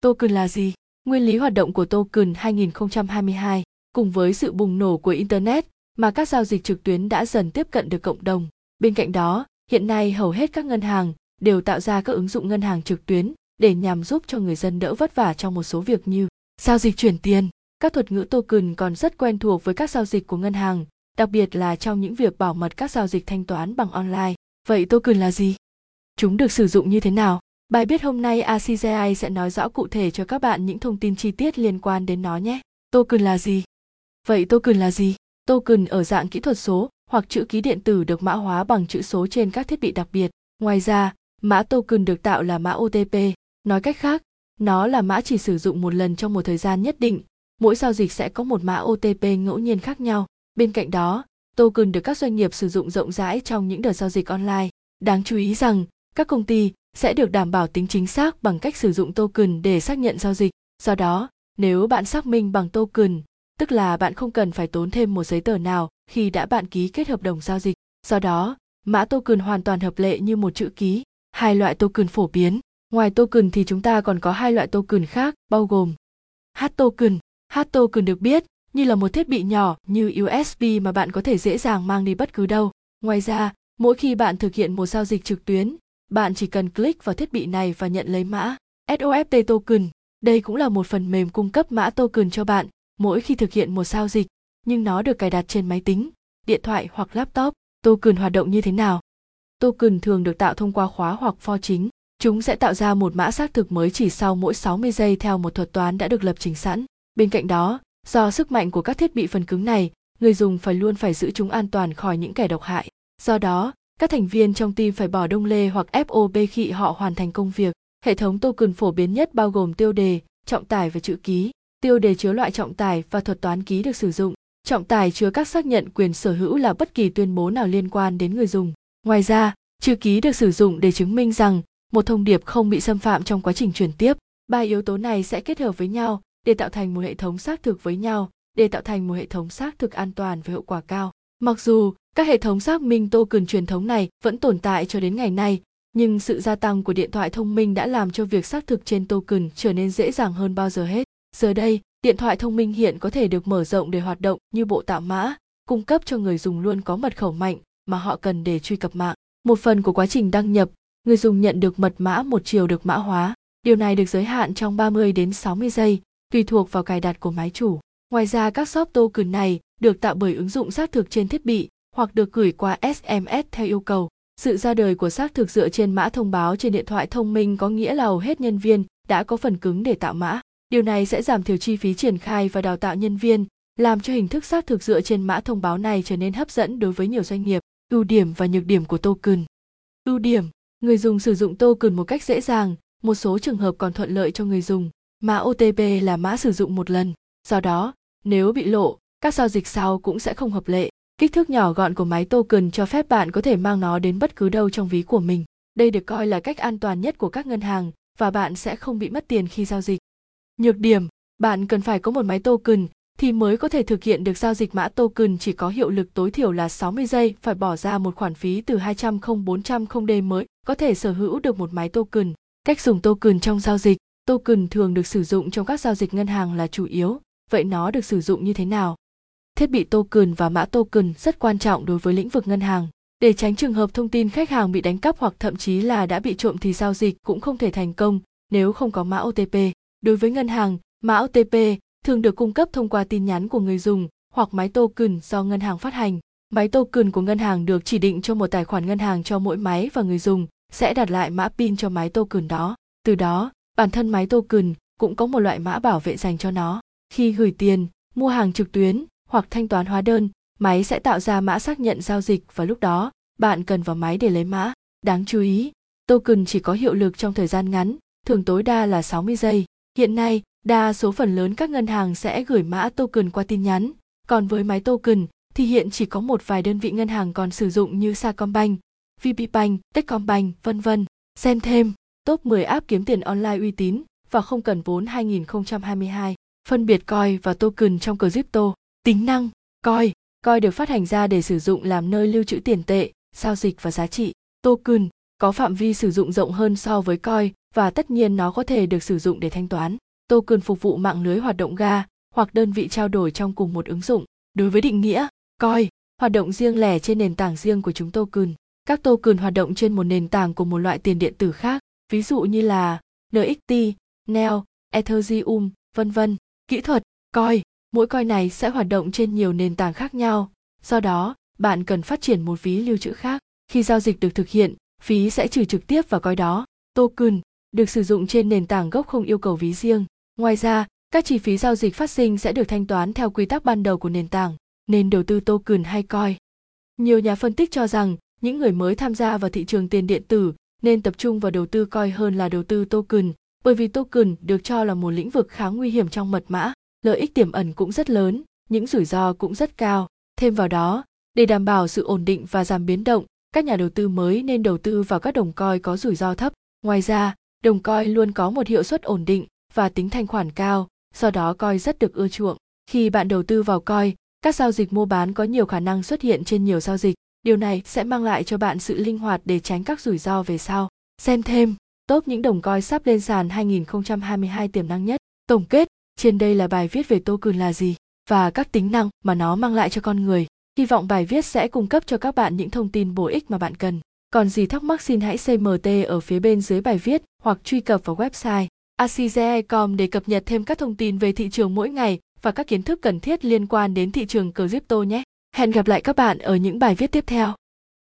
Token là gì? Nguyên lý hoạt động của token 2022 cùng với sự bùng nổ của internet mà các giao dịch trực tuyến đã dần tiếp cận được cộng đồng. Bên cạnh đó, hiện nay hầu hết các ngân hàng đều tạo ra các ứng dụng ngân hàng trực tuyến để nhằm giúp cho người dân đỡ vất vả trong một số việc như giao dịch chuyển tiền. Các thuật ngữ token còn rất quen thuộc với các giao dịch của ngân hàng, đặc biệt là trong những việc bảo mật các giao dịch thanh toán bằng online. Vậy token là gì? Chúng được sử dụng như thế nào? Bài viết hôm nay ACGI sẽ nói rõ cụ thể cho các bạn những thông tin chi tiết liên quan đến nó nhé. Token là gì? Vậy token là gì? Token ở dạng kỹ thuật số hoặc chữ ký điện tử được mã hóa bằng chữ số trên các thiết bị đặc biệt. Ngoài ra, mã token được tạo là mã OTP. Nói cách khác, nó là mã chỉ sử dụng một lần trong một thời gian nhất định. Mỗi giao dịch sẽ có một mã OTP ngẫu nhiên khác nhau. Bên cạnh đó, token được các doanh nghiệp sử dụng rộng rãi trong những đợt giao dịch online. Đáng chú ý rằng, các công ty sẽ được đảm bảo tính chính xác bằng cách sử dụng token để xác nhận giao dịch. Do đó, nếu bạn xác minh bằng token, tức là bạn không cần phải tốn thêm một giấy tờ nào khi đã bạn ký kết hợp đồng giao dịch. Do đó, mã token hoàn toàn hợp lệ như một chữ ký. Hai loại token phổ biến. Ngoài token thì chúng ta còn có hai loại token khác, bao gồm H token. H token được biết như là một thiết bị nhỏ như USB mà bạn có thể dễ dàng mang đi bất cứ đâu. Ngoài ra, mỗi khi bạn thực hiện một giao dịch trực tuyến, bạn chỉ cần click vào thiết bị này và nhận lấy mã SOFT token. Đây cũng là một phần mềm cung cấp mã token cho bạn mỗi khi thực hiện một giao dịch, nhưng nó được cài đặt trên máy tính, điện thoại hoặc laptop. Token hoạt động như thế nào? Token thường được tạo thông qua khóa hoặc for chính. Chúng sẽ tạo ra một mã xác thực mới chỉ sau mỗi 60 giây theo một thuật toán đã được lập trình sẵn. Bên cạnh đó, do sức mạnh của các thiết bị phần cứng này, người dùng phải luôn phải giữ chúng an toàn khỏi những kẻ độc hại. Do đó, các thành viên trong team phải bỏ đông lê hoặc FOB khi họ hoàn thành công việc. Hệ thống token phổ biến nhất bao gồm tiêu đề, trọng tải và chữ ký. Tiêu đề chứa loại trọng tải và thuật toán ký được sử dụng. Trọng tải chứa các xác nhận quyền sở hữu là bất kỳ tuyên bố nào liên quan đến người dùng. Ngoài ra, chữ ký được sử dụng để chứng minh rằng một thông điệp không bị xâm phạm trong quá trình truyền tiếp. Ba yếu tố này sẽ kết hợp với nhau để tạo thành một hệ thống xác thực với nhau, để tạo thành một hệ thống xác thực an toàn và hiệu quả cao. Mặc dù các hệ thống xác minh token truyền thống này vẫn tồn tại cho đến ngày nay, nhưng sự gia tăng của điện thoại thông minh đã làm cho việc xác thực trên token trở nên dễ dàng hơn bao giờ hết. Giờ đây, điện thoại thông minh hiện có thể được mở rộng để hoạt động như bộ tạo mã, cung cấp cho người dùng luôn có mật khẩu mạnh mà họ cần để truy cập mạng. Một phần của quá trình đăng nhập, người dùng nhận được mật mã một chiều được mã hóa. Điều này được giới hạn trong 30 đến 60 giây, tùy thuộc vào cài đặt của máy chủ. Ngoài ra các shop token này được tạo bởi ứng dụng xác thực trên thiết bị hoặc được gửi qua SMS theo yêu cầu. Sự ra đời của xác thực dựa trên mã thông báo trên điện thoại thông minh có nghĩa là hầu hết nhân viên đã có phần cứng để tạo mã. Điều này sẽ giảm thiểu chi phí triển khai và đào tạo nhân viên, làm cho hình thức xác thực dựa trên mã thông báo này trở nên hấp dẫn đối với nhiều doanh nghiệp. Ưu điểm và nhược điểm của token. Ưu điểm, người dùng sử dụng token một cách dễ dàng, một số trường hợp còn thuận lợi cho người dùng. Mã OTP là mã sử dụng một lần, do đó, nếu bị lộ, các giao dịch sau cũng sẽ không hợp lệ. Kích thước nhỏ gọn của máy token cho phép bạn có thể mang nó đến bất cứ đâu trong ví của mình. Đây được coi là cách an toàn nhất của các ngân hàng và bạn sẽ không bị mất tiền khi giao dịch. Nhược điểm, bạn cần phải có một máy token thì mới có thể thực hiện được giao dịch mã token chỉ có hiệu lực tối thiểu là 60 giây, phải bỏ ra một khoản phí từ 200 không 400 không D mới có thể sở hữu được một máy token. Cách dùng token trong giao dịch, token thường được sử dụng trong các giao dịch ngân hàng là chủ yếu, vậy nó được sử dụng như thế nào? Thiết bị token và mã token rất quan trọng đối với lĩnh vực ngân hàng. Để tránh trường hợp thông tin khách hàng bị đánh cắp hoặc thậm chí là đã bị trộm thì giao dịch cũng không thể thành công nếu không có mã OTP. Đối với ngân hàng, mã OTP thường được cung cấp thông qua tin nhắn của người dùng hoặc máy token do ngân hàng phát hành. Máy token của ngân hàng được chỉ định cho một tài khoản ngân hàng cho mỗi máy và người dùng sẽ đặt lại mã pin cho máy token đó. Từ đó, bản thân máy token cũng có một loại mã bảo vệ dành cho nó. Khi gửi tiền, mua hàng trực tuyến hoặc thanh toán hóa đơn, máy sẽ tạo ra mã xác nhận giao dịch và lúc đó, bạn cần vào máy để lấy mã. Đáng chú ý, token chỉ có hiệu lực trong thời gian ngắn, thường tối đa là 60 giây. Hiện nay, đa số phần lớn các ngân hàng sẽ gửi mã token qua tin nhắn, còn với máy token thì hiện chỉ có một vài đơn vị ngân hàng còn sử dụng như Sacombank, VPBank, Techcombank, vân vân. Xem thêm, top 10 app kiếm tiền online uy tín và không cần vốn 2022. Phân biệt coin và token trong crypto. Tính năng, coin. Coin được phát hành ra để sử dụng làm nơi lưu trữ tiền tệ, giao dịch và giá trị. Token, có phạm vi sử dụng rộng hơn so với coi và tất nhiên nó có thể được sử dụng để thanh toán. Token phục vụ mạng lưới hoạt động ga hoặc đơn vị trao đổi trong cùng một ứng dụng. Đối với định nghĩa, coi hoạt động riêng lẻ trên nền tảng riêng của chúng token. Các token hoạt động trên một nền tảng của một loại tiền điện tử khác, ví dụ như là NXT, NEO, Ethereum, vân vân. Kỹ thuật, coi, mỗi coi này sẽ hoạt động trên nhiều nền tảng khác nhau, do đó, bạn cần phát triển một ví lưu trữ khác. Khi giao dịch được thực hiện, phí sẽ trừ trực tiếp vào coi đó. Token được sử dụng trên nền tảng gốc không yêu cầu ví riêng. Ngoài ra, các chi phí giao dịch phát sinh sẽ được thanh toán theo quy tắc ban đầu của nền tảng, nên đầu tư token hay coi. Nhiều nhà phân tích cho rằng, những người mới tham gia vào thị trường tiền điện tử nên tập trung vào đầu tư coi hơn là đầu tư token, bởi vì token được cho là một lĩnh vực khá nguy hiểm trong mật mã, lợi ích tiềm ẩn cũng rất lớn, những rủi ro cũng rất cao. Thêm vào đó, để đảm bảo sự ổn định và giảm biến động, các nhà đầu tư mới nên đầu tư vào các đồng coi có rủi ro thấp. Ngoài ra, đồng coi luôn có một hiệu suất ổn định và tính thanh khoản cao, do đó coi rất được ưa chuộng. Khi bạn đầu tư vào coi, các giao dịch mua bán có nhiều khả năng xuất hiện trên nhiều giao dịch. Điều này sẽ mang lại cho bạn sự linh hoạt để tránh các rủi ro về sau. Xem thêm, top những đồng coi sắp lên sàn 2022 tiềm năng nhất. Tổng kết, trên đây là bài viết về token là gì và các tính năng mà nó mang lại cho con người. Hy vọng bài viết sẽ cung cấp cho các bạn những thông tin bổ ích mà bạn cần. Còn gì thắc mắc xin hãy CMT ở phía bên dưới bài viết hoặc truy cập vào website acize.com để cập nhật thêm các thông tin về thị trường mỗi ngày và các kiến thức cần thiết liên quan đến thị trường crypto nhé. Hẹn gặp lại các bạn ở những bài viết tiếp theo.